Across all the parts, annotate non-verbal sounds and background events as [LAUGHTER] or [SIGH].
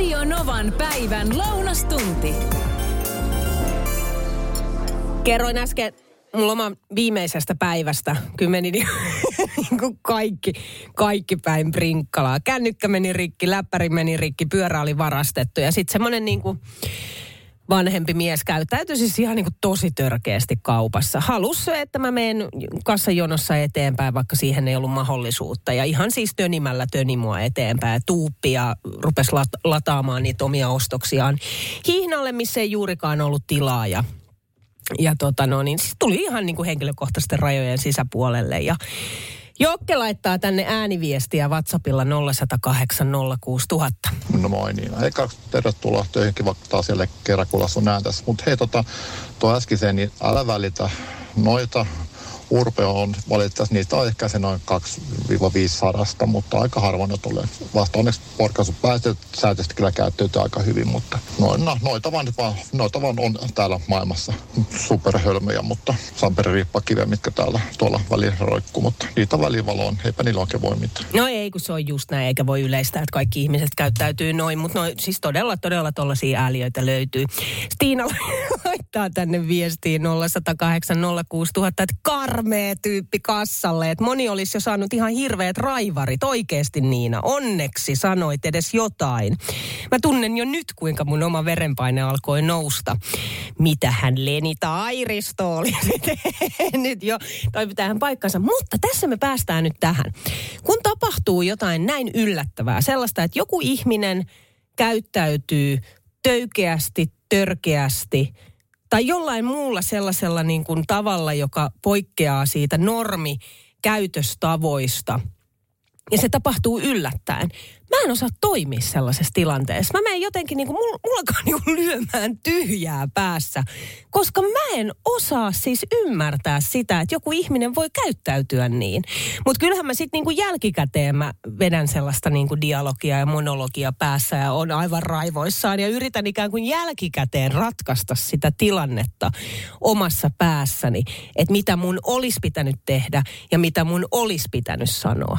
Radio Novan päivän lounastunti. Kerroin äsken mun loman viimeisestä päivästä. Kyllä meni [LAUGHS] niin, kuin kaikki, kaikki päin prinkkalaa. Kännykkä meni rikki, läppäri meni rikki, pyörä oli varastettu. Ja sitten semmoinen niin kuin vanhempi mies käyttäytyi siis ihan niin kuin tosi törkeästi kaupassa. Halus se, että mä menen kassajonossa eteenpäin, vaikka siihen ei ollut mahdollisuutta. Ja ihan siis tönimällä töni mua eteenpäin. Tuuppi ja rupesi lat- lataamaan niitä omia ostoksiaan hihnalle, missä ei juurikaan ollut tilaa. Ja ja tota no, niin siis tuli ihan niin kuin henkilökohtaisten rajojen sisäpuolelle ja Jokke laittaa tänne ääniviestiä WhatsAppilla 0108 06000. No moi niin. Eikä tervetuloa töihinkin, vaikka taas siellä kerran kuulla sun ääntässä. Mutta hei, tota, tuo äskeiseen, niin älä välitä noita urpeo on valitettavasti, niitä on ehkä se noin 2-500, mutta aika harvoin tulee. Vasta onneksi porkaisu päästösäätöisesti kyllä käyttäytyy aika hyvin, mutta noin, no, noita, vaan, noita vaan on täällä maailmassa superhölmöjä, mutta Samperi riippakiviä, mitkä täällä tuolla välillä roikkuu, mutta niitä väliin eipä niillä oikein voi mitään. No ei, kun se on just näin, eikä voi yleistää, että kaikki ihmiset käyttäytyy noin, mutta no, siis todella, todella tollaisia ääliöitä löytyy. Stiina [LAUGHS] laittaa tänne viestiin 0108 06000, että karmea tyyppi kassalle, että moni olisi jo saanut ihan hirveät raivarit. Oikeasti Niina, onneksi sanoit edes jotain. Mä tunnen jo nyt, kuinka mun oma verenpaine alkoi nousta. Mitähän Leni Tairisto oli [LAUGHS] nyt jo, toi pitäähän paikkansa. Mutta tässä me päästään nyt tähän. Kun tapahtuu jotain näin yllättävää, sellaista, että joku ihminen käyttäytyy töykeästi, törkeästi – tai jollain muulla sellaisella niin kuin tavalla, joka poikkeaa siitä normi käytöstavoista. Ja se tapahtuu yllättäen mä en osaa toimia sellaisessa tilanteessa. Mä menen jotenkin niin kuin, mullakaan niin kuin lyömään tyhjää päässä, koska mä en osaa siis ymmärtää sitä, että joku ihminen voi käyttäytyä niin. Mutta kyllähän mä sitten niin jälkikäteen mä vedän sellaista niin kuin dialogia ja monologia päässä ja on aivan raivoissaan ja yritän ikään kuin jälkikäteen ratkaista sitä tilannetta omassa päässäni, että mitä mun olisi pitänyt tehdä ja mitä mun olisi pitänyt sanoa.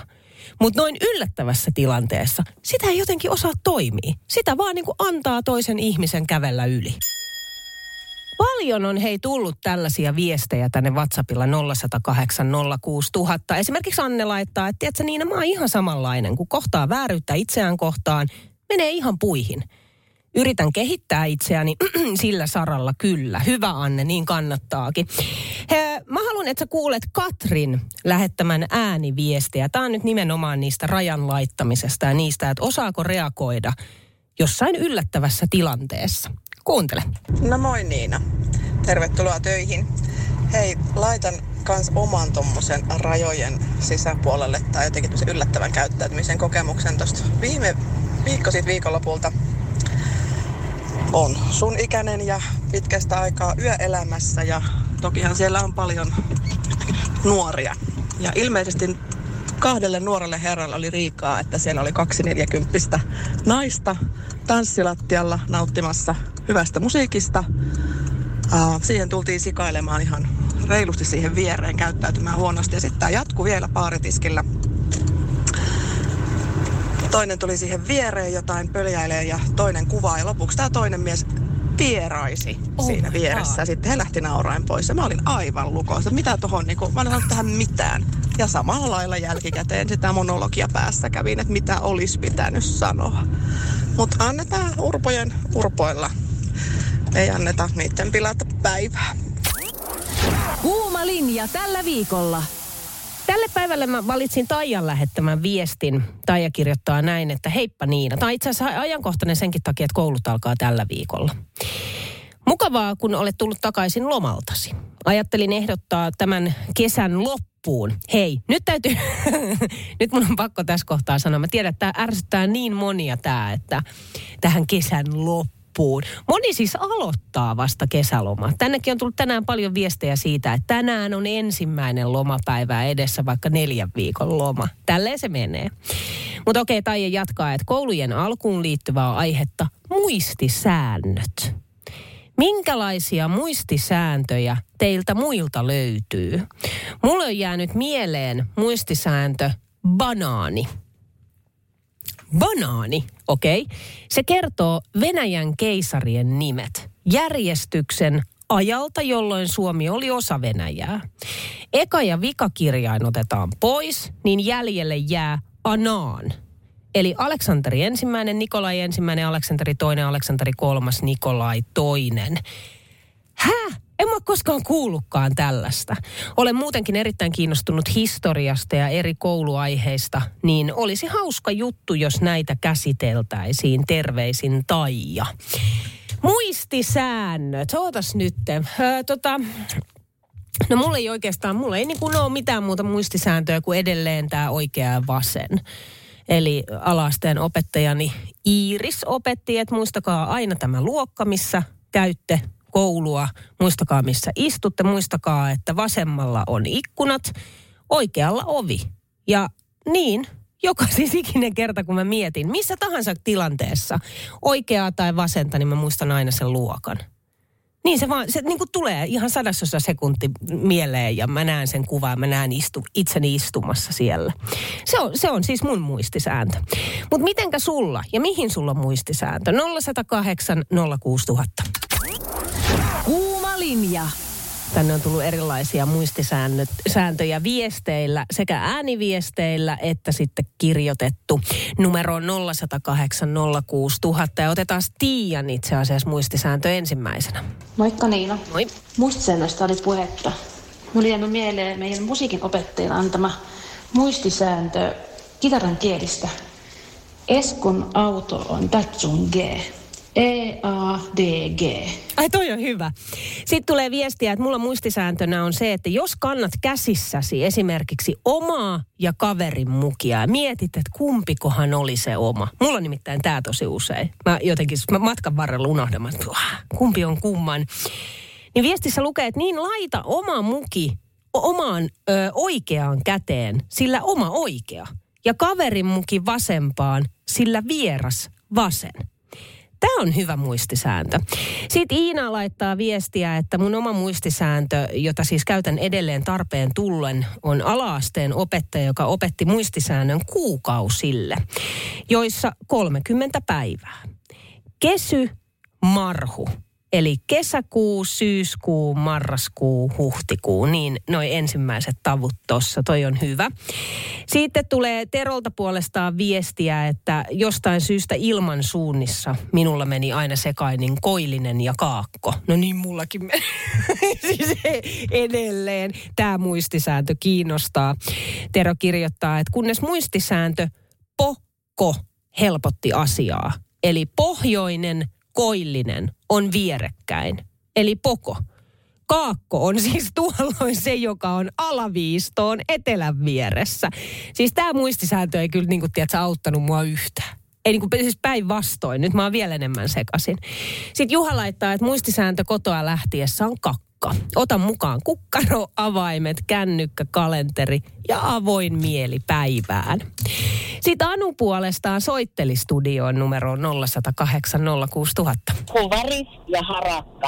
Mutta noin yllättävässä tilanteessa sitä ei jotenkin osaa toimia. Sitä vaan niin kuin antaa toisen ihmisen kävellä yli. Paljon on hei tullut tällaisia viestejä tänne WhatsAppilla 0108 06000. Esimerkiksi Anne laittaa, että tiedätkö Niina, mä oon ihan samanlainen. Kun kohtaa vääryyttä itseään kohtaan, menee ihan puihin. Yritän kehittää itseäni [CLEARS THROAT] sillä saralla kyllä. Hyvä Anne, niin kannattaakin. He, mä haluan, että sä kuulet Katrin lähettämän ääniviestiä. Tämä on nyt nimenomaan niistä rajan laittamisesta ja niistä, että osaako reagoida jossain yllättävässä tilanteessa. Kuuntele. No moi Niina. Tervetuloa töihin. Hei, laitan kans oman tommosen rajojen sisäpuolelle tai jotenkin yllättävän käyttäytymisen kokemuksen tuosta viime viikko siitä viikonlopulta on sun ikäinen ja pitkästä aikaa yöelämässä ja tokihan siellä on paljon nuoria. Ja ilmeisesti kahdelle nuorelle herralle oli riikaa, että siellä oli kaksi neljäkymppistä naista tanssilattialla nauttimassa hyvästä musiikista. Uh, siihen tultiin sikailemaan ihan reilusti siihen viereen käyttäytymään huonosti. Ja sitten tämä jatkuu vielä paaritiskillä Toinen tuli siihen viereen jotain pöljäilee ja toinen kuvaa ja lopuksi tämä toinen mies vieraisi oh siinä vieressä. Sitten he lähti nauraen pois ja mä olin aivan lukossa. Mitä tuohon, niin mä en sanonut tähän mitään. Ja samalla lailla jälkikäteen sitä monologia päässä kävin, että mitä olisi pitänyt sanoa. Mutta annetaan urpojen urpoilla. Ei anneta niiden pilata päivää. Kuuma linja tällä viikolla. Tälle päivälle mä valitsin Taijan lähettämän viestin. Taija kirjoittaa näin, että heippa Niina. Tämä on itse asiassa ajankohtainen senkin takia, että koulut alkaa tällä viikolla. Mukavaa, kun olet tullut takaisin lomaltasi. Ajattelin ehdottaa tämän kesän loppuun. Hei, nyt täytyy, [LAUGHS] nyt mun on pakko tässä kohtaa sanoa. Mä tiedän, että tämä ärsyttää niin monia tämä, että tähän kesän loppuun loppuun. Moni siis aloittaa vasta kesäloma. Tännekin on tullut tänään paljon viestejä siitä, että tänään on ensimmäinen lomapäivä edessä, vaikka neljän viikon loma. Tälleen se menee. Mutta okei, Taija jatkaa, että koulujen alkuun liittyvää aihetta muistisäännöt. Minkälaisia muistisääntöjä teiltä muilta löytyy? Mulle on jäänyt mieleen muistisääntö banaani. Banaani, okei, okay, se kertoo Venäjän keisarien nimet järjestyksen ajalta, jolloin Suomi oli osa Venäjää. Eka ja vikakirjain otetaan pois, niin jäljelle jää Anaan. Eli Aleksanteri ensimmäinen, Nikolai ensimmäinen, Aleksanteri toinen, Aleksanteri kolmas, Nikolai toinen. En mä koskaan kuullutkaan tällaista. Olen muutenkin erittäin kiinnostunut historiasta ja eri kouluaiheista, niin olisi hauska juttu, jos näitä käsiteltäisiin. Terveisin Taija. Muistisäännöt. Ootas nyt. Öö, tota, no mulla ei oikeastaan, mulla ei niin ole mitään muuta muistisääntöä kuin edelleen tämä oikea ja vasen. Eli alasteen opettajani Iiris opetti, että muistakaa aina tämä luokka, missä käytte koulua. Muistakaa, missä istutte. Muistakaa, että vasemmalla on ikkunat, oikealla ovi. Ja niin, joka [LAUGHS] siis ikinen kerta, kun mä mietin, missä tahansa tilanteessa, oikeaa tai vasenta, niin mä muistan aina sen luokan. Niin se vaan, se niin kuin tulee ihan sadasosa sekunti mieleen ja mä näen sen kuvan, mä näen istu, itseni istumassa siellä. Se on, se on siis mun muistisääntö. Mutta mitenkä sulla ja mihin sulla on muistisääntö? 0108 06000. Linja. Tänne on tullut erilaisia muistisääntöjä viesteillä, sekä ääniviesteillä että sitten kirjoitettu numero 0108 06000. Ja otetaan Tiian itse asiassa muistisääntö ensimmäisenä. Moikka Niina. Moi. Muistisäännöstä oli puhetta. Mulla jäänyt mieleen meidän musiikin opettajan antama muistisääntö kitaran kielistä. Eskon auto on Datsun G. E-A-D-G. Ai toi on hyvä. Sitten tulee viestiä, että mulla muistisääntönä on se, että jos kannat käsissäsi esimerkiksi omaa ja kaverin mukia ja mietit, että kumpikohan oli se oma. Mulla on nimittäin tämä tosi usein. Mä jotenkin mä matkan varrella unohdan, että kumpi on kumman. Niin viestissä lukee, että niin laita oma muki omaan ö, oikeaan käteen, sillä oma oikea. Ja kaverin muki vasempaan, sillä vieras vasen. Tämä on hyvä muistisääntö. Sitten Iina laittaa viestiä, että mun oma muistisääntö, jota siis käytän edelleen tarpeen tullen, on alaasteen opettaja, joka opetti muistisäännön kuukausille, joissa 30 päivää. Kesy, marhu, Eli kesäkuu, syyskuu, marraskuu, huhtikuu, niin noin ensimmäiset tavut tuossa, toi on hyvä. Sitten tulee Terolta puolestaan viestiä, että jostain syystä ilman suunnissa minulla meni aina sekainin koillinen ja kaakko. No niin, mullakin meni. [LAUGHS] siis edelleen tämä muistisääntö kiinnostaa. Tero kirjoittaa, että kunnes muistisääntö pokko helpotti asiaa. Eli pohjoinen koillinen on vierekkäin, eli poko. Kaakko on [LAUGHS] siis tuolloin se, joka on alaviistoon etelän vieressä. Siis tämä muistisääntö ei kyllä niin kuin, tiedätkö, auttanut mua yhtään. Ei niin kuin, siis päinvastoin. Nyt mä oon vielä enemmän sekasin. Sitten Juha laittaa, että muistisääntö kotoa lähtiessä on kakka. Ota mukaan kukkaro, avaimet, kännykkä, kalenteri ja avoin mieli päivään. Sitten Anu puolestaan soitteli studioon numeroon 0108 06000. Huvaris ja harakka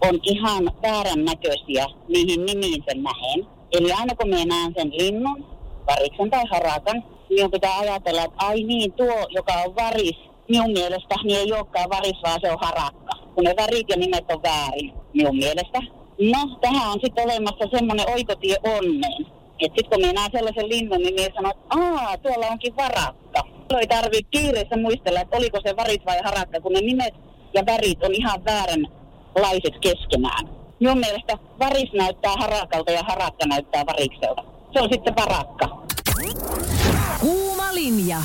on ihan väärän näköisiä niihin sen nähen. Eli aina kun minä näen sen linnun, variksen tai harakan, niin pitää ajatella, että ai niin, tuo, joka on varis, minun mielestä niin ei olekaan varis, vaan se on harakka. Kun ne värit ja nimet on väärin, minun mielestä. No, tähän on sitten olemassa semmoinen oikotie onneen. Että sitten kun minä näen sellaisen linnun, niin minä sanon, että aa, tuolla onkin varakka. Ei tarvitse kiireessä muistella, että oliko se varit vai harakka, kun ne nimet ja värit on ihan vääränlaiset keskenään. Minun mielestä varis näyttää harakalta ja harakka näyttää varikselta. Se on sitten varakka. Kuuma linja.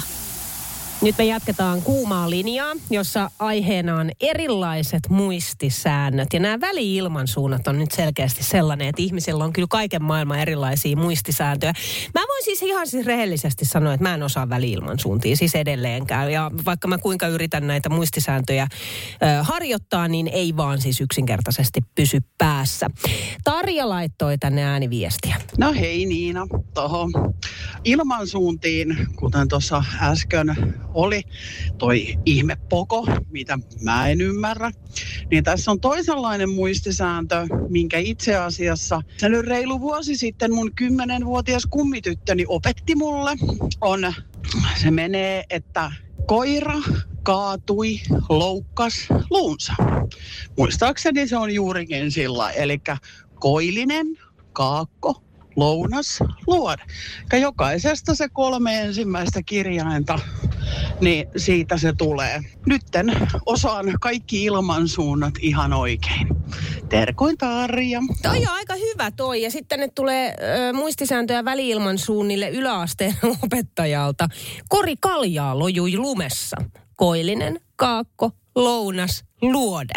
Nyt me jatketaan kuumaa linjaa, jossa aiheena on erilaiset muistisäännöt. Ja nämä väli-ilmansuunnat on nyt selkeästi sellainen, että ihmisillä on kyllä kaiken maailman erilaisia muistisääntöjä. Mä voin siis ihan siis rehellisesti sanoa, että mä en osaa väli-ilmansuuntia siis edelleenkään. Ja vaikka mä kuinka yritän näitä muistisääntöjä ö, harjoittaa, niin ei vaan siis yksinkertaisesti pysy päässä. Tarja laittoi tänne ääniviestiä. No hei Niina, tuohon ilmansuuntiin, kuten tuossa äsken oli toi ihme poko, mitä mä en ymmärrä. Niin tässä on toisenlainen muistisääntö, minkä itse asiassa se nyt reilu vuosi sitten mun kymmenenvuotias kummityttöni opetti mulle. On, se menee, että koira kaatui, loukkas luunsa. Muistaakseni se on juurikin sillä, eli koillinen, kaakko, lounas, luode. Ja jokaisesta se kolme ensimmäistä kirjainta, niin siitä se tulee. Nytten osaan kaikki ilmansuunnat ihan oikein. Terkoin Tarja. Toi on aika hyvä toi. Ja sitten ne tulee ö, muistisääntöjä väliilman suunnille yläasteen [LAUGHS] opettajalta. Kori kaljaa lojui lumessa. Koillinen, kaakko, lounas, luode.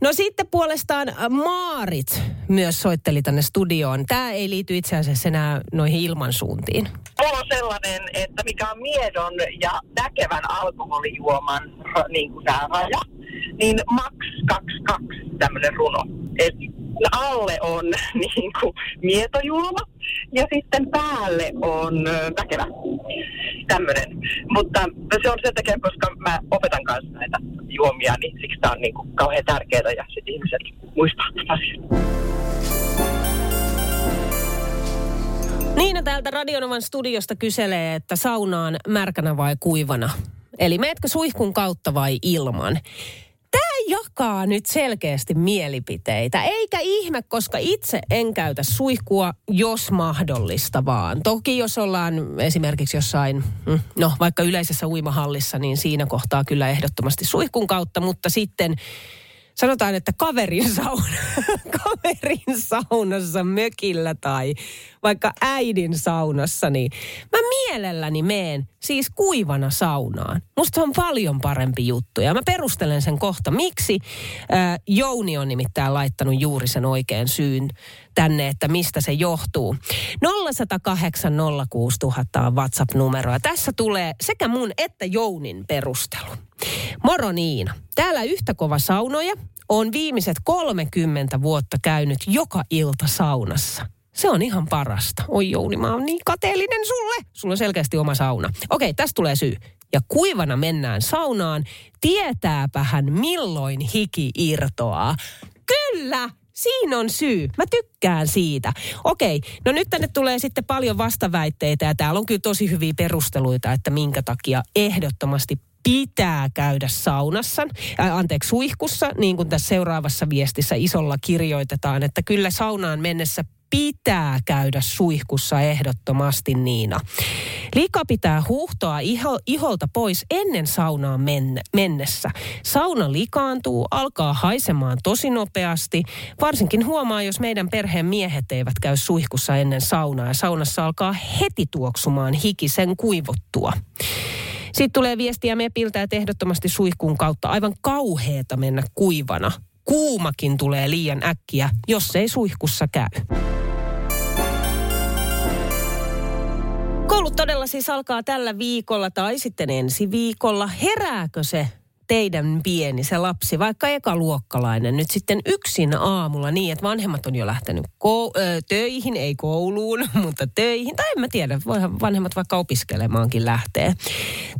No sitten puolestaan Maarit myös soitteli tänne studioon. Tämä ei liity itse asiassa enää noihin ilmansuuntiin. Mulla on sellainen, että mikä on miedon ja väkevän alkoholijuoman niin kuin tämä raja, niin max 22 tämmöinen runo. Et alle on [LAUGHS] niin kuin mietojuoma ja sitten päälle on väkevä tämmöinen. Mutta se on sen takia, koska mä opetan kanssa näitä juomia, niin siksi tämä on niin kuin kauhean tärkeää ja sitten ihmiset muistaa asiaa. Niina täältä Radionovan studiosta kyselee, että saunaan märkänä vai kuivana. Eli meetkö suihkun kautta vai ilman? Jakaa nyt selkeästi mielipiteitä. Eikä ihme, koska itse en käytä suihkua, jos mahdollista vaan. Toki jos ollaan esimerkiksi jossain, mm, no vaikka yleisessä uimahallissa, niin siinä kohtaa kyllä ehdottomasti suihkun kautta, mutta sitten sanotaan, että kaverin, sauna, [LAUGHS] kaverin saunassa mökillä tai vaikka äidin saunassa, niin mä mielelläni meen siis kuivana saunaan. Musta on paljon parempi juttu ja mä perustelen sen kohta. Miksi? Äh, Jouni on nimittäin laittanut juuri sen oikean syyn tänne, että mistä se johtuu. 0108 06000 on WhatsApp-numero ja tässä tulee sekä mun että Jounin perustelu. Moro Niina. Täällä yhtä kova saunoja on viimeiset 30 vuotta käynyt joka ilta saunassa. Se on ihan parasta. Oi Jouni, mä oon niin kateellinen sulle. Sulla on selkeästi oma sauna. Okei, tästä tulee syy. Ja kuivana mennään saunaan. Tietääpä hän milloin hiki irtoaa. Kyllä, Siinä on syy. Mä tykkään siitä. Okei, no nyt tänne tulee sitten paljon vastaväitteitä ja täällä on kyllä tosi hyviä perusteluita, että minkä takia ehdottomasti pitää käydä saunassa, äh, anteeksi suihkussa, niin kuin tässä seuraavassa viestissä isolla kirjoitetaan, että kyllä saunaan mennessä pitää käydä suihkussa ehdottomasti Niina. Liikaa pitää huuhtoa iho, iholta pois ennen saunaan menne, mennessä. Sauna likaantuu, alkaa haisemaan tosi nopeasti. Varsinkin huomaa, jos meidän perheen miehet eivät käy suihkussa ennen saunaa. Ja saunassa alkaa heti tuoksumaan hiki sen kuivottua. Sitten tulee viestiä Mepiltä, että ehdottomasti suihkuun kautta aivan kauheeta mennä kuivana. Kuumakin tulee liian äkkiä, jos ei suihkussa käy. Koulut todella siis alkaa tällä viikolla tai sitten ensi viikolla. Herääkö se teidän pieni, se lapsi, vaikka ekaluokkalainen, nyt sitten yksin aamulla niin, että vanhemmat on jo lähtenyt ko- ö, töihin, ei kouluun, [LAUGHS] mutta töihin. Tai en mä tiedä, voihan vanhemmat vaikka opiskelemaankin lähtee.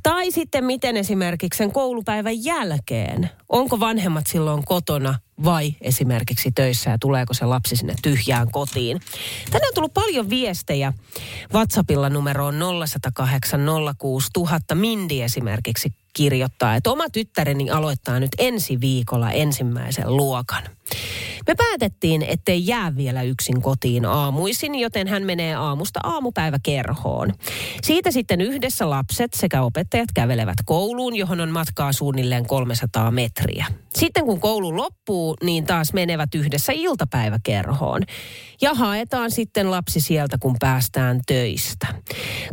Tai sitten miten esimerkiksi sen koulupäivän jälkeen, onko vanhemmat silloin kotona vai esimerkiksi töissä ja tuleeko se lapsi sinne tyhjään kotiin. Tänne on tullut paljon viestejä. WhatsAppilla numero on 0108 06000. Mindi esimerkiksi kirjoittaa, että oma tyttäreni aloittaa nyt ensi viikolla ensimmäisen luokan. Me päätettiin, ettei jää vielä yksin kotiin aamuisin, joten hän menee aamusta aamupäiväkerhoon. Siitä sitten yhdessä lapset sekä opettajat kävelevät kouluun, johon on matkaa suunnilleen 300 metriä. Sitten kun koulu loppuu, niin taas menevät yhdessä iltapäiväkerhoon. Ja haetaan sitten lapsi sieltä, kun päästään töistä.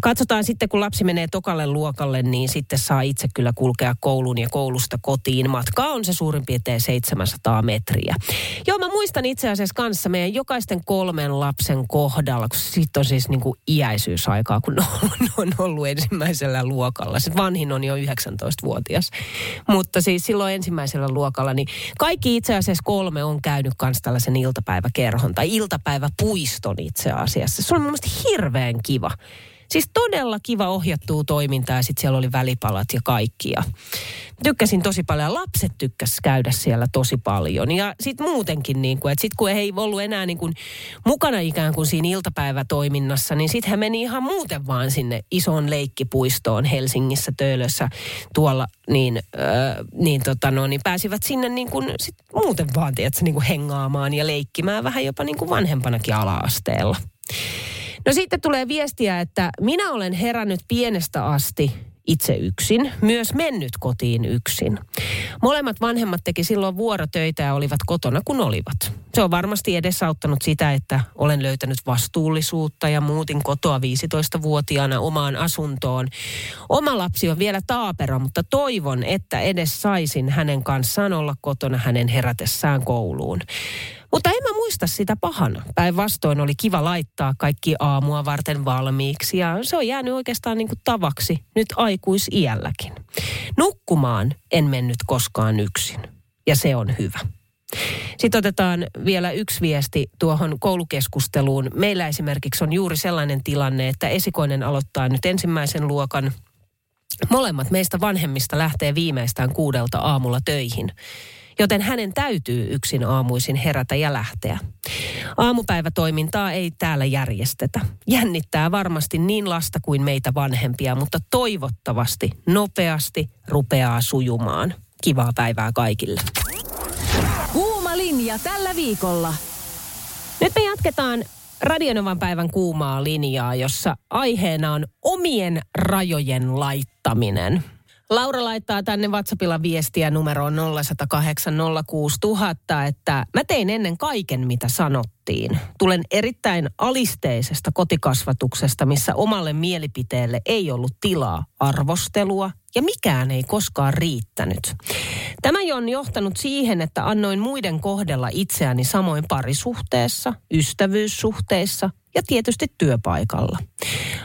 Katsotaan sitten, kun lapsi menee tokalle luokalle, niin sitten saa itse kyllä kulkea kouluun ja koulusta kotiin. Matka on se suurin piirtein 700 metriä. Joo, mä muistan itse asiassa kanssa meidän jokaisten kolmen lapsen kohdalla, kun siitä on siis niin kuin iäisyysaikaa, kun on, on ollut ensimmäisellä luokalla. Se vanhin on jo 19-vuotias. Mutta siis silloin ensimmäisellä luokalla, niin kaikki itse asiassa kolme on käynyt kanssa tällaisen iltapäiväkerhon tai iltapäiväpuiston itse asiassa. Se on mun mielestä hirveän kiva. Siis todella kiva ohjattua toimintaa ja sitten siellä oli välipalat ja kaikki. Ja tykkäsin tosi paljon. Lapset tykkäs käydä siellä tosi paljon. Ja sitten muutenkin, niin kuin, että sitten kun ei ollut enää niin kuin mukana ikään kuin siinä iltapäivätoiminnassa, niin sitten he meni ihan muuten vaan sinne isoon leikkipuistoon Helsingissä, Töölössä, tuolla, niin, äh, niin, tota no, niin pääsivät sinne niin kuin sit muuten vaan, tiedätkö, niin kuin hengaamaan ja leikkimään vähän jopa niin kuin vanhempanakin ala-asteella. No sitten tulee viestiä, että minä olen herännyt pienestä asti itse yksin, myös mennyt kotiin yksin. Molemmat vanhemmat teki silloin vuorotöitä ja olivat kotona kun olivat. Se on varmasti edesauttanut sitä, että olen löytänyt vastuullisuutta ja muutin kotoa 15-vuotiaana omaan asuntoon. Oma lapsi on vielä taapera, mutta toivon, että edes saisin hänen kanssaan olla kotona hänen herätessään kouluun. Mutta en mä muista sitä pahana. Päinvastoin oli kiva laittaa kaikki aamua varten valmiiksi ja se on jäänyt oikeastaan niin kuin tavaksi nyt aikuisiälläkin. Nukkumaan en mennyt koskaan yksin ja se on hyvä. Sitten otetaan vielä yksi viesti tuohon koulukeskusteluun. Meillä esimerkiksi on juuri sellainen tilanne, että esikoinen aloittaa nyt ensimmäisen luokan. Molemmat meistä vanhemmista lähtee viimeistään kuudelta aamulla töihin joten hänen täytyy yksin aamuisin herätä ja lähteä. Aamupäivätoimintaa ei täällä järjestetä. Jännittää varmasti niin lasta kuin meitä vanhempia, mutta toivottavasti nopeasti rupeaa sujumaan. Kivaa päivää kaikille. Kuuma linja tällä viikolla. Nyt me jatketaan Radionovan päivän kuumaa linjaa, jossa aiheena on omien rajojen laittaminen. Laura laittaa tänne WhatsAppilla viestiä numeroon 0806000, että mä tein ennen kaiken, mitä sanottiin. Tulen erittäin alisteisesta kotikasvatuksesta, missä omalle mielipiteelle ei ollut tilaa arvostelua ja mikään ei koskaan riittänyt. Tämä on johtanut siihen, että annoin muiden kohdella itseäni samoin parisuhteessa, ystävyyssuhteissa ja tietysti työpaikalla.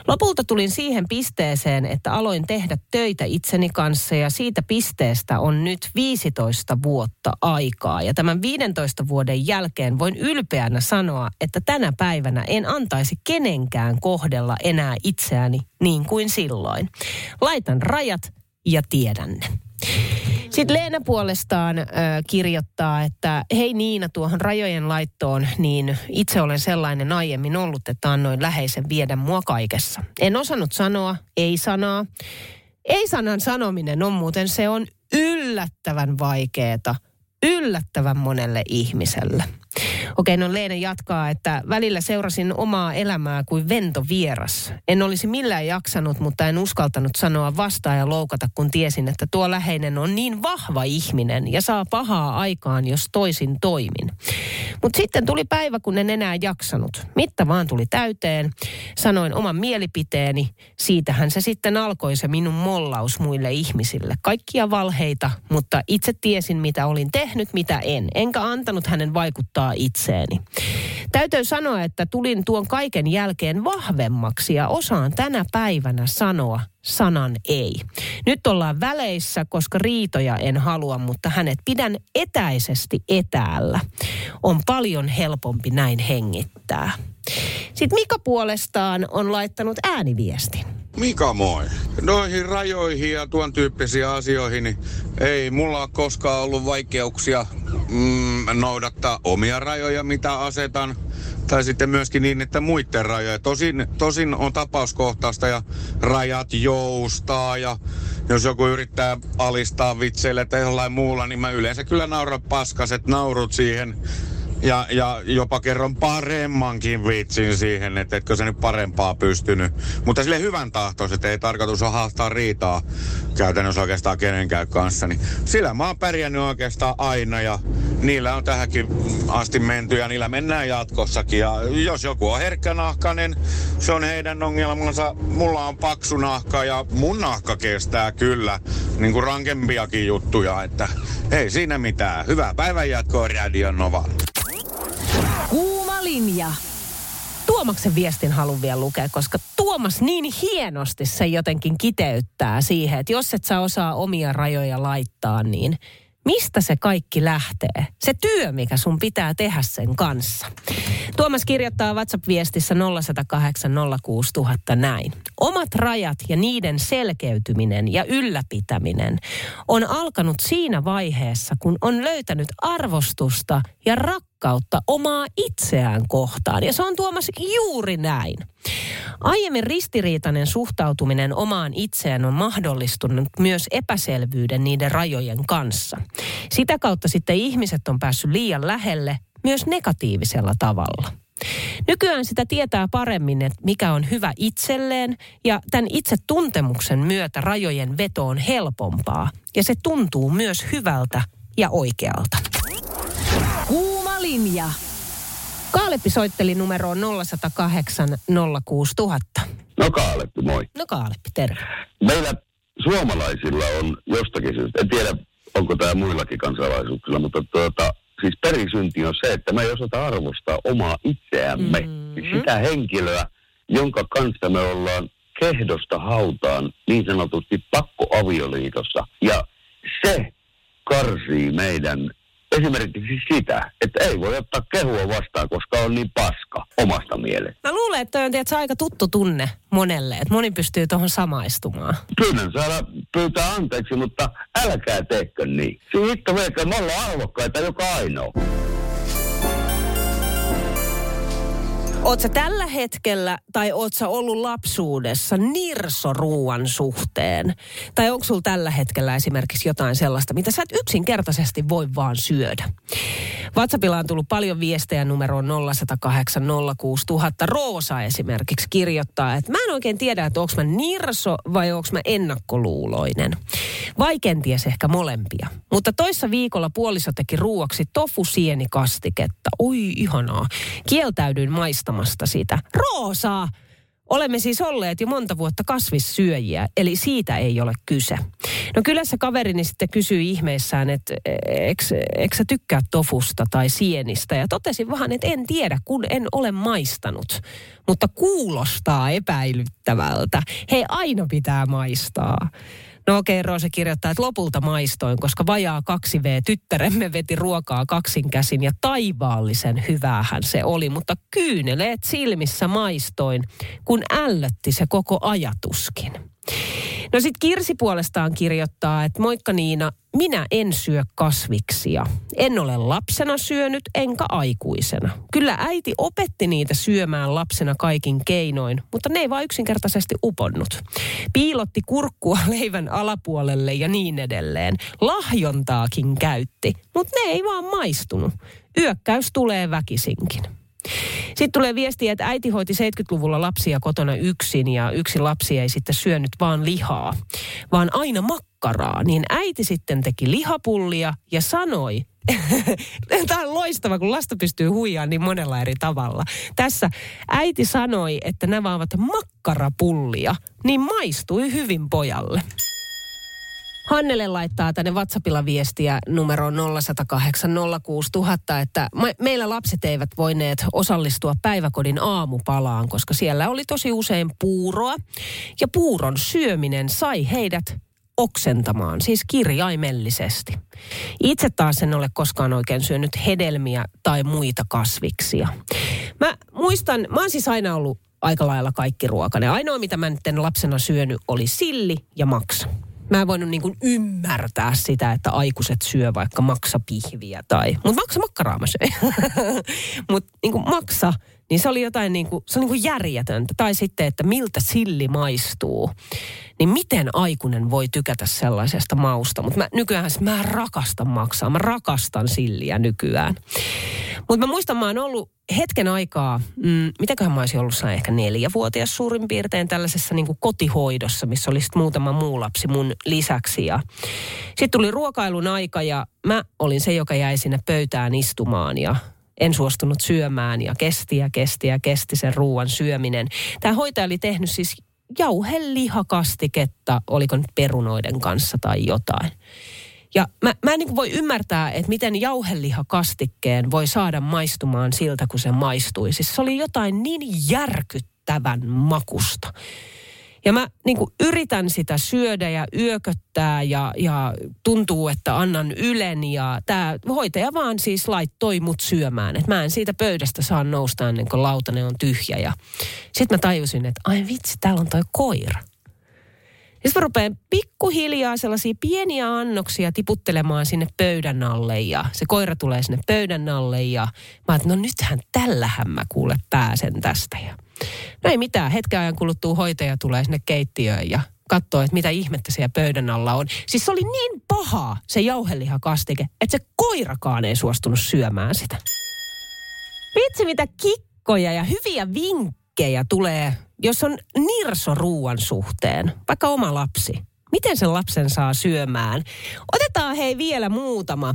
Lopulta tulin siihen pisteeseen, että aloin tehdä töitä itseni kanssa ja siitä pisteestä on nyt 15 vuotta aikaa. Ja tämän 15 vuoden jälkeen voin ylpeänä sanoa, että tänä päivänä en antaisi kenenkään kohdella enää itseäni niin kuin silloin. Laitan rajat ja tiedän ne. Sitten Leena puolestaan äh, kirjoittaa, että hei Niina tuohon rajojen laittoon, niin itse olen sellainen aiemmin ollut, että annoin läheisen viedä mua kaikessa. En osannut sanoa ei-sanaa. Ei-sanan sanominen on muuten, se on yllättävän vaikeeta yllättävän monelle ihmiselle. Okei, no Leena jatkaa, että välillä seurasin omaa elämää kuin ventovieras. En olisi millään jaksanut, mutta en uskaltanut sanoa vastaan ja loukata, kun tiesin, että tuo läheinen on niin vahva ihminen ja saa pahaa aikaan, jos toisin toimin. Mutta sitten tuli päivä, kun en enää jaksanut. Mitta vaan tuli täyteen. Sanoin oman mielipiteeni. Siitähän se sitten alkoi se minun mollaus muille ihmisille. Kaikkia valheita, mutta itse tiesin, mitä olin tehnyt, mitä en. Enkä antanut hänen vaikuttaa itseeni. Täytyy sanoa, että tulin tuon kaiken jälkeen vahvemmaksi ja osaan tänä päivänä sanoa sanan ei. Nyt ollaan väleissä, koska riitoja en halua, mutta hänet pidän etäisesti etäällä. On paljon helpompi näin hengittää. Sitten Mika puolestaan on laittanut ääniviestin. Mika moi. Noihin rajoihin ja tuon tyyppisiin asioihin niin ei mulla ole koskaan ollut vaikeuksia mm, noudattaa omia rajoja, mitä asetan. Tai sitten myöskin niin, että muiden rajoja. Tosin, tosin on tapauskohtaista ja rajat joustaa ja jos joku yrittää alistaa vitseille tai jollain muulla, niin mä yleensä kyllä nauran paskaset naurut siihen ja, ja jopa kerron paremmankin vitsin siihen, että etkö se nyt parempaa pystynyt. Mutta sille hyvän tahtoiset, ei tarkoitus on haastaa riitaa käytännössä oikeastaan kenenkään kanssa. Niin sillä mä oon pärjännyt oikeastaan aina ja niillä on tähänkin asti menty ja niillä mennään jatkossakin. Ja jos joku on herkkänahkainen, se on heidän ongelmansa. Mulla on paksu nahka ja mun nahka kestää kyllä niin kuin rankempiakin juttuja, että ei siinä mitään. Hyvää päivänjatkoa Radio Nova. Linja. Tuomaksen viestin haluan vielä lukea, koska Tuomas niin hienosti se jotenkin kiteyttää siihen, että jos et sä osaa omia rajoja laittaa, niin Mistä se kaikki lähtee? Se työ, mikä sun pitää tehdä sen kanssa. Tuomas kirjoittaa WhatsApp-viestissä 0108 06000 näin. Omat rajat ja niiden selkeytyminen ja ylläpitäminen on alkanut siinä vaiheessa, kun on löytänyt arvostusta ja rakkautta omaa itseään kohtaan. Ja se on Tuomas juuri näin. Aiemmin ristiriitainen suhtautuminen omaan itseään on mahdollistunut myös epäselvyyden niiden rajojen kanssa. Sitä kautta sitten ihmiset on päässyt liian lähelle myös negatiivisella tavalla. Nykyään sitä tietää paremmin, että mikä on hyvä itselleen ja tämän itse tuntemuksen myötä rajojen veto on helpompaa ja se tuntuu myös hyvältä ja oikealta. Linja. Kaaleppi soitteli numeroon 0108 06000. No Kaaleppi, moi. No Kaaleppi, terve. Meillä suomalaisilla on jostakin syystä, en tiedä onko tämä muillakin kansalaisuuksilla, mutta tuota, siis perisynti on se, että me ei osata arvostaa omaa itseämme. Mm-hmm. Sitä henkilöä, jonka kanssa me ollaan kehdosta hautaan niin sanotusti pakkoavioliitossa. Ja se karsii meidän esimerkiksi sitä, että ei voi ottaa kehua vastaan, koska on niin paska omasta mielestä. Mä luulen, että toi on tietysti, aika tuttu tunne monelle, että moni pystyy tuohon samaistumaan. Pyydän saada pyytää anteeksi, mutta älkää tehkö niin. Veikö, me ollaan arvokkaita joka ainoa. Sä tällä hetkellä tai sä ollut lapsuudessa nirsoruuan suhteen? Tai onko sulla tällä hetkellä esimerkiksi jotain sellaista, mitä sä et yksinkertaisesti voi vaan syödä? WhatsAppilla on tullut paljon viestejä numeroon 0108 06000. Roosa esimerkiksi kirjoittaa, että mä en oikein tiedä, että onko mä nirso vai onko mä ennakkoluuloinen. Vai kenties ehkä molempia. Mutta toissa viikolla puoliso teki ruuaksi tofu sienikastiketta. Oi ihanaa. Kieltäydyin maistamasta sitä. Roosa! Olemme siis olleet jo monta vuotta kasvissyöjiä, eli siitä ei ole kyse. No kyllä se kaverini sitten kysyi ihmeissään, että eikö sä tykkää tofusta tai sienistä? Ja totesin vaan, että en tiedä, kun en ole maistanut. Mutta kuulostaa epäilyttävältä. Hei, aina pitää maistaa. No okei, Roosa kirjoittaa, että lopulta maistoin, koska vajaa 2V tyttäremme veti ruokaa kaksin käsin ja taivaallisen hyvähän se oli, mutta kyyneleet silmissä maistoin, kun ällötti se koko ajatuskin. No sit Kirsi puolestaan kirjoittaa, että moikka Niina, minä en syö kasviksia. En ole lapsena syönyt enkä aikuisena. Kyllä äiti opetti niitä syömään lapsena kaikin keinoin, mutta ne ei vaan yksinkertaisesti uponnut. Piilotti kurkkua [LAUGHS] leivän alapuolelle ja niin edelleen. Lahjontaakin käytti, mutta ne ei vaan maistunut. Yökkäys tulee väkisinkin. Sitten tulee viestiä, että äiti hoiti 70-luvulla lapsia kotona yksin ja yksi lapsi ei sitten syönyt vaan lihaa, vaan aina makkaraa. Niin äiti sitten teki lihapullia ja sanoi, [LAUGHS] Tämä on loistava, kun lasta pystyy huijaamaan niin monella eri tavalla. Tässä äiti sanoi, että nämä ovat makkarapullia, niin maistui hyvin pojalle. Hannele laittaa tänne WhatsAppilla viestiä numeroon 0108 06000, että meillä lapset eivät voineet osallistua päiväkodin aamupalaan, koska siellä oli tosi usein puuroa. Ja puuron syöminen sai heidät oksentamaan, siis kirjaimellisesti. Itse taas en ole koskaan oikein syönyt hedelmiä tai muita kasviksia. Mä muistan, mä oon siis aina ollut aika lailla kaikki ruokainen. Ainoa, mitä mä nyt lapsena syönyt, oli silli ja maksa. Mä en voinut niin kuin ymmärtää sitä, että aikuiset syö vaikka maksapihviä tai... Mutta maksa makkaraa mä söin. [LAUGHS] Mutta niin maksa, niin se oli jotain niin kuin, se oli niin kuin järjetöntä. Tai sitten, että miltä silli maistuu. Niin miten aikuinen voi tykätä sellaisesta mausta? Mutta nykyään mä rakastan maksaa. Mä rakastan silliä nykyään. Mutta mä muistan, mä oon ollut hetken aikaa, mm, mitäköhän mä olisin ollut ehkä neljävuotias suurin piirtein tällaisessa niin kotihoidossa, missä oli muutama muu lapsi mun lisäksi. Ja sitten tuli ruokailun aika ja mä olin se, joka jäi sinne pöytään istumaan ja en suostunut syömään ja kesti ja kesti ja kesti sen ruoan syöminen. Tämä hoitaja oli tehnyt siis jauhelihakastiketta, oliko nyt perunoiden kanssa tai jotain. Ja mä, mä en niin voi ymmärtää, että miten jauhelihakastikkeen voi saada maistumaan siltä, kun se maistui. Siis se oli jotain niin järkyttävän makusta. Ja mä niin kuin yritän sitä syödä ja yököttää ja, ja tuntuu, että annan ylen. Ja tämä hoitaja vaan siis laittoi mut syömään. Että mä en siitä pöydästä saa nousta ennen kuin lautanen on tyhjä. Ja sitten mä tajusin, että ai vitsi, täällä on toi koira. Ja sitten mä rupean pikkuhiljaa sellaisia pieniä annoksia tiputtelemaan sinne pöydän alle ja se koira tulee sinne pöydän alle ja mä että no nythän tällähän mä kuule pääsen tästä. Ja no ei mitään, hetken ajan kuluttua hoitaja tulee sinne keittiöön ja katsoo, että mitä ihmettä siellä pöydän alla on. Siis se oli niin paha se jauhelihakastike, että se koirakaan ei suostunut syömään sitä. Vitsi mitä kikkoja ja hyviä vinkkejä tulee jos on nirso ruuan suhteen, vaikka oma lapsi, miten sen lapsen saa syömään? Otetaan hei vielä muutama.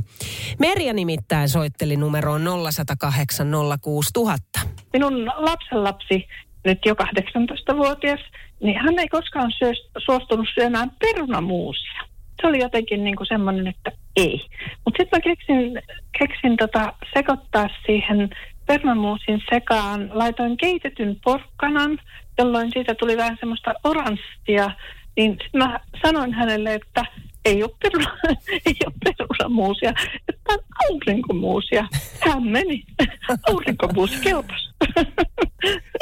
Merja nimittäin soitteli numeroon 0108 06000. Minun lapsenlapsi, nyt jo 18-vuotias, niin hän ei koskaan syö, suostunut syömään perunamuusia. Se oli jotenkin niin kuin semmoinen, että ei. Mutta sitten mä keksin, keksin tota sekoittaa siihen permamuusin sekaan laitoin keitetyn porkkanan, jolloin siitä tuli vähän semmoista oranssia. Niin mä sanoin hänelle, että ei ole, peruna, [LAUGHS] ei ole perunamuusia, että on aurinkomuusia. Hän meni. [LAUGHS] Aurinkomuusi kelpas. [LAUGHS]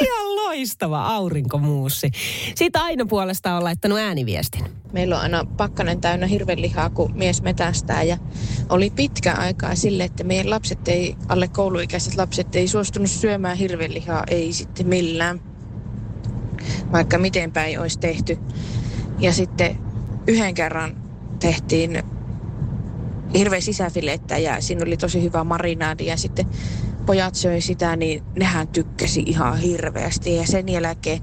Ihan loistava aurinkomuusi. Siitä Aino puolesta on laittanut ääniviestin. Meillä on aina pakkanen täynnä hirvelihaa, kun mies metästää. Ja oli pitkä aikaa sille, että meidän lapset ei, alle kouluikäiset lapset ei suostunut syömään hirvelihaa, ei sitten millään. Vaikka miten päin olisi tehty. Ja sitten yhden kerran tehtiin hirveä sisäfilettä ja siinä oli tosi hyvä marinaadi ja sitten pojat söi sitä, niin nehän tykkäsi ihan hirveästi ja sen jälkeen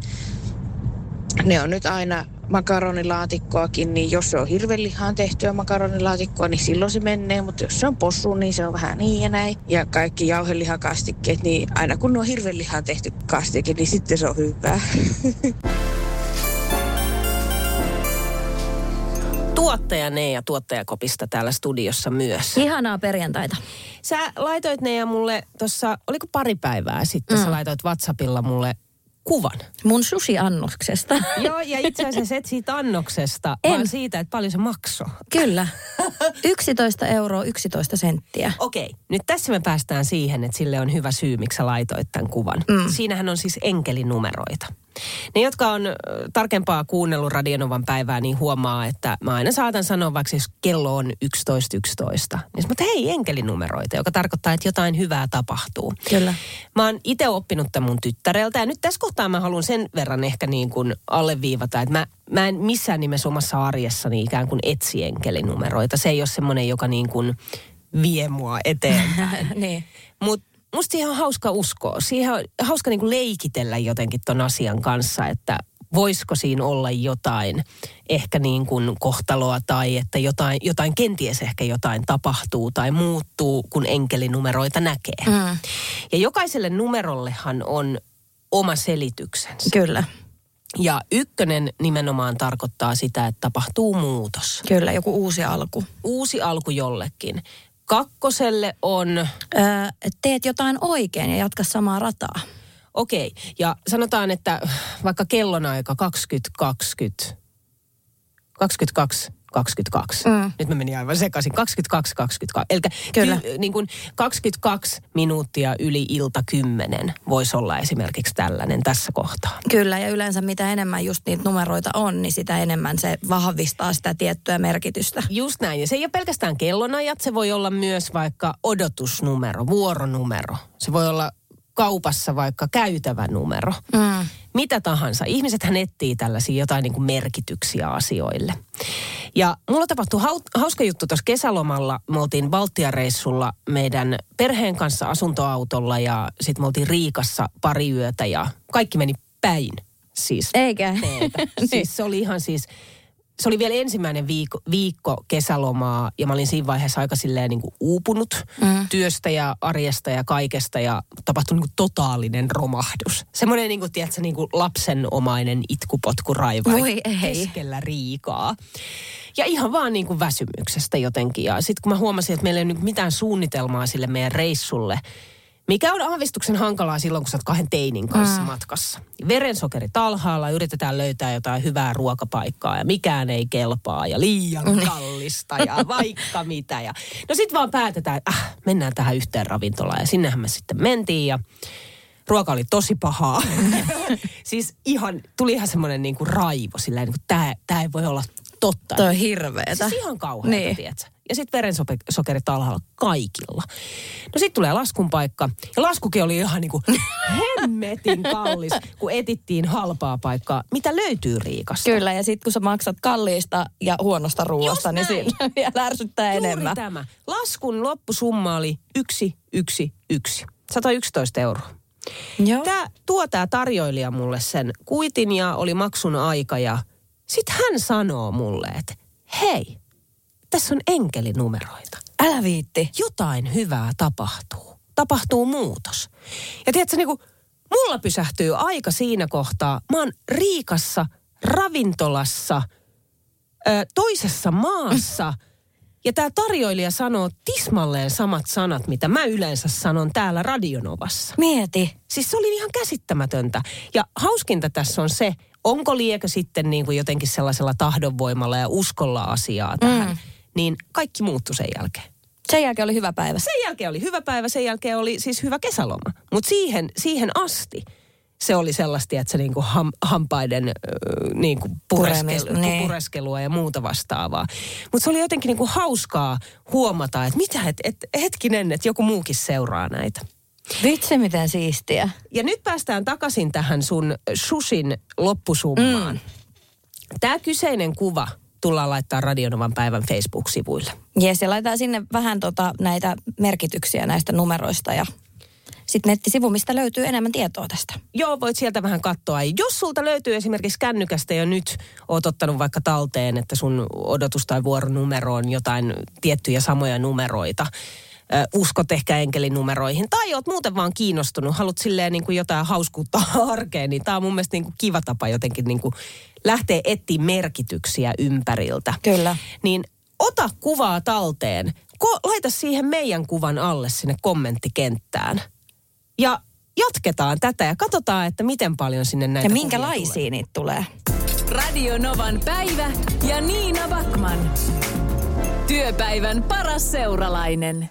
ne on nyt aina makaronilaatikkoakin, niin jos se on hirvelihaan tehtyä makaronilaatikkoa, niin silloin se menee, mutta jos se on possu, niin se on vähän niin ja näin. Ja kaikki jauhelihakastikkeet, niin aina kun on hirvelihaan tehty kastike, niin sitten se on hyvää. [LAUGHS] tuottaja ja tuottajakopista täällä studiossa myös. Ihanaa perjantaita. Sä laitoit ne ja mulle tuossa, oliko pari päivää sitten, mm. sä laitoit WhatsAppilla mulle kuvan. Mun sushi-annoksesta. [LAUGHS] Joo, ja itse asiassa et siitä annoksesta, en. vaan siitä, että paljon se maksoi. Kyllä. 11 euroa 11 senttiä. Okei, okay. nyt tässä me päästään siihen, että sille on hyvä syy, miksi sä laitoit tämän kuvan. Mm. Siinähän on siis enkelinumeroita. Ne, jotka on tarkempaa kuunnellut Radionovan päivää, niin huomaa, että mä aina saatan sanoa, vaikka jos kello on 11.11, 11, niin mutta hei, enkelinumeroita, joka tarkoittaa, että jotain hyvää tapahtuu. Kyllä. Mä oon itse oppinut tämän mun tyttäreltä, ja nyt tässä kohtaa mä haluan sen verran ehkä niin kuin alleviivata, että mä, mä en missään nimessä omassa arjessani ikään kuin etsi enkelinumeroita. Se ei ole semmoinen, joka niin kuin vie mua eteenpäin. [LAUGHS] niin. Mutta musta ihan hauska uskoa. Siihen on hauska niin kuin leikitellä jotenkin ton asian kanssa, että voisiko siinä olla jotain ehkä niin kuin kohtaloa tai että jotain, jotain kenties ehkä jotain tapahtuu tai muuttuu, kun enkelinumeroita näkee. Mm. Ja jokaiselle numerollehan on oma selityksensä. Kyllä. Ja ykkönen nimenomaan tarkoittaa sitä, että tapahtuu muutos. Kyllä, joku uusi alku. Uusi alku jollekin. Kakkoselle on... Öö, teet jotain oikein ja jatka samaa rataa. Okei, ja sanotaan, että vaikka kellonaika 2020, 22 22. Mm. Nyt mä menin aivan sekaisin. 22, 22. Eli Kyllä. Ky, niin kuin 22 minuuttia yli ilta 10 voisi olla esimerkiksi tällainen tässä kohtaa. Kyllä, ja yleensä mitä enemmän just niitä numeroita on, niin sitä enemmän se vahvistaa sitä tiettyä merkitystä. Just näin. Ja se ei ole pelkästään kellonajat, se voi olla myös vaikka odotusnumero, vuoronumero. Se voi olla kaupassa vaikka käytävä numero. Mm. Mitä tahansa. Ihmisethän etsii tällaisia jotain niin kuin merkityksiä asioille. Ja mulla tapahtui hauska juttu tuossa kesälomalla. Me oltiin Baltiareissulla meidän perheen kanssa asuntoautolla ja sitten me oltiin Riikassa pari yötä ja kaikki meni päin. Siis Eikä. [LAUGHS] siis se oli ihan siis se oli vielä ensimmäinen viikko, viikko kesälomaa ja mä olin siinä vaiheessa aika silleen niin kuin uupunut mm. työstä ja arjesta ja kaikesta ja tapahtui niin kuin totaalinen romahdus. Semmoinen niin kuin, tiedätkö, niin kuin lapsenomainen itkupotku raivari keskellä riikaa. Ja ihan vaan niin kuin väsymyksestä jotenkin. Ja sitten kun mä huomasin, että meillä ei ole niin mitään suunnitelmaa sille meidän reissulle, Mikä on aavistuksen hankalaa silloin, kun sä oot kahden teinin kanssa mm. matkassa. Verensokerit alhaalla, yritetään löytää jotain hyvää ruokapaikkaa ja mikään ei kelpaa ja liian kallista ja vaikka [LAUGHS] mitä. Ja... No sit vaan päätetään, että äh, mennään tähän yhteen ravintolaan ja sinnehän me sitten mentiin ja ruoka oli tosi pahaa. [LAUGHS] [LAUGHS] siis ihan, tuli ihan semmoinen niinku raivo silleen, niin kuin tää, tää ei voi olla totta. Toi on hirveetä. Siis ihan kauheata, niin. tiedätkö? Ja sitten verensokerit alhaalla kaikilla. No sitten tulee laskun paikka. Ja laskukin oli ihan niin kuin [LAUGHS] hemmetin kallis, kun etittiin halpaa paikkaa. Mitä löytyy Riikasta? Kyllä, ja sitten kun sä maksat kalliista ja huonosta ruoasta, niin siinä [LAUGHS] vielä ärsyttää Juuri enemmän. tämä. Laskun loppusumma oli yksi, yksi, yksi. 111 euroa. Joo. Tää, tuo tämä tarjoilija mulle sen kuitin ja oli maksun aika ja sitten hän sanoo mulle, että hei, tässä on enkelinumeroita. Älä viitti. Jotain hyvää tapahtuu. Tapahtuu muutos. Ja tiedätkö, niin kuin, mulla pysähtyy aika siinä kohtaa. Mä oon Riikassa, ravintolassa, ö, toisessa maassa. Ja tämä tarjoilija sanoo tismalleen samat sanat, mitä mä yleensä sanon täällä Radionovassa. Mieti. Siis se oli ihan käsittämätöntä. Ja hauskinta tässä on se, onko liekö sitten niin kuin jotenkin sellaisella tahdonvoimalla ja uskolla asiaa tähän. Mm. Niin kaikki muuttui sen jälkeen. Sen jälkeen oli hyvä päivä. Sen jälkeen oli hyvä päivä, sen jälkeen oli siis hyvä kesäloma. Mutta siihen, siihen asti se oli sellaista, että se niinku ham, hampaiden ö, niinku pureskelu, Puremista, niin. pureskelua ja muuta vastaavaa. Mutta se oli jotenkin niinku hauskaa huomata, että mitä, et, et, hetkinen, että joku muukin seuraa näitä. Vitsi, miten siistiä. Ja nyt päästään takaisin tähän sun Shushin loppusummaan. Mm. Tämä kyseinen kuva tullaan laittaa Radionovan päivän Facebook-sivuille. Jes, ja laitetaan sinne vähän tota, näitä merkityksiä näistä numeroista ja sitten nettisivu, mistä löytyy enemmän tietoa tästä. Joo, voit sieltä vähän katsoa. Jos sulta löytyy esimerkiksi kännykästä jo nyt, oot ottanut vaikka talteen, että sun odotus- tai vuoronumero on jotain tiettyjä samoja numeroita, uskot ehkä enkelinumeroihin, tai oot muuten vaan kiinnostunut, haluat silleen niin kuin jotain hauskuutta [LAUGHS] arkeen, niin tämä on mun mielestä niin kuin kiva tapa jotenkin niin kuin lähteä etsiä merkityksiä ympäriltä. Kyllä. Niin ota kuvaa talteen, Ko- laita siihen meidän kuvan alle sinne kommenttikenttään. Ja jatketaan tätä ja katsotaan, että miten paljon sinne näitä Ja minkälaisia tulee. niitä tulee. Radio Novan päivä ja Niina Backman. Työpäivän paras seuralainen.